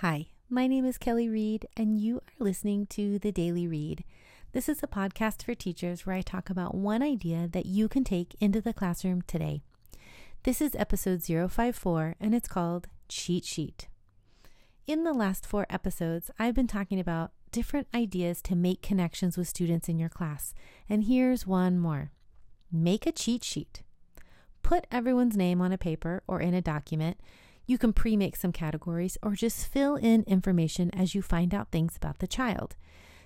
Hi, my name is Kelly Reed, and you are listening to The Daily Read. This is a podcast for teachers where I talk about one idea that you can take into the classroom today. This is episode 054, and it's called Cheat Sheet. In the last four episodes, I've been talking about different ideas to make connections with students in your class, and here's one more make a cheat sheet. Put everyone's name on a paper or in a document you can pre make some categories or just fill in information as you find out things about the child.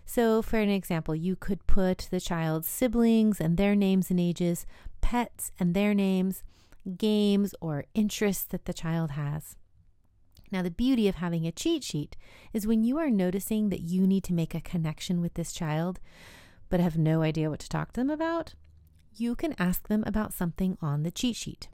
So, for an example, you could put the child's siblings and their names and ages, pets and their names, games or interests that the child has. Now, the beauty of having a cheat sheet is when you are noticing that you need to make a connection with this child, but have no idea what to talk to them about, you can ask them about something on the cheat sheet.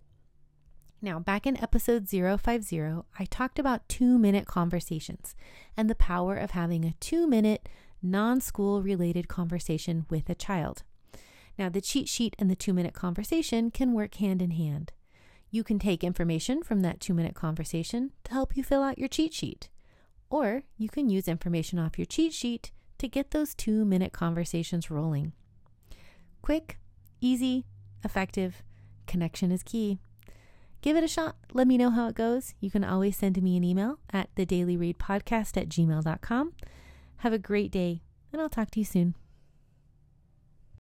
Now, back in episode 050, I talked about two minute conversations and the power of having a two minute non school related conversation with a child. Now, the cheat sheet and the two minute conversation can work hand in hand. You can take information from that two minute conversation to help you fill out your cheat sheet, or you can use information off your cheat sheet to get those two minute conversations rolling. Quick, easy, effective, connection is key. Give it a shot. Let me know how it goes. You can always send me an email at thedailyreadpodcast at gmail.com. Have a great day, and I'll talk to you soon.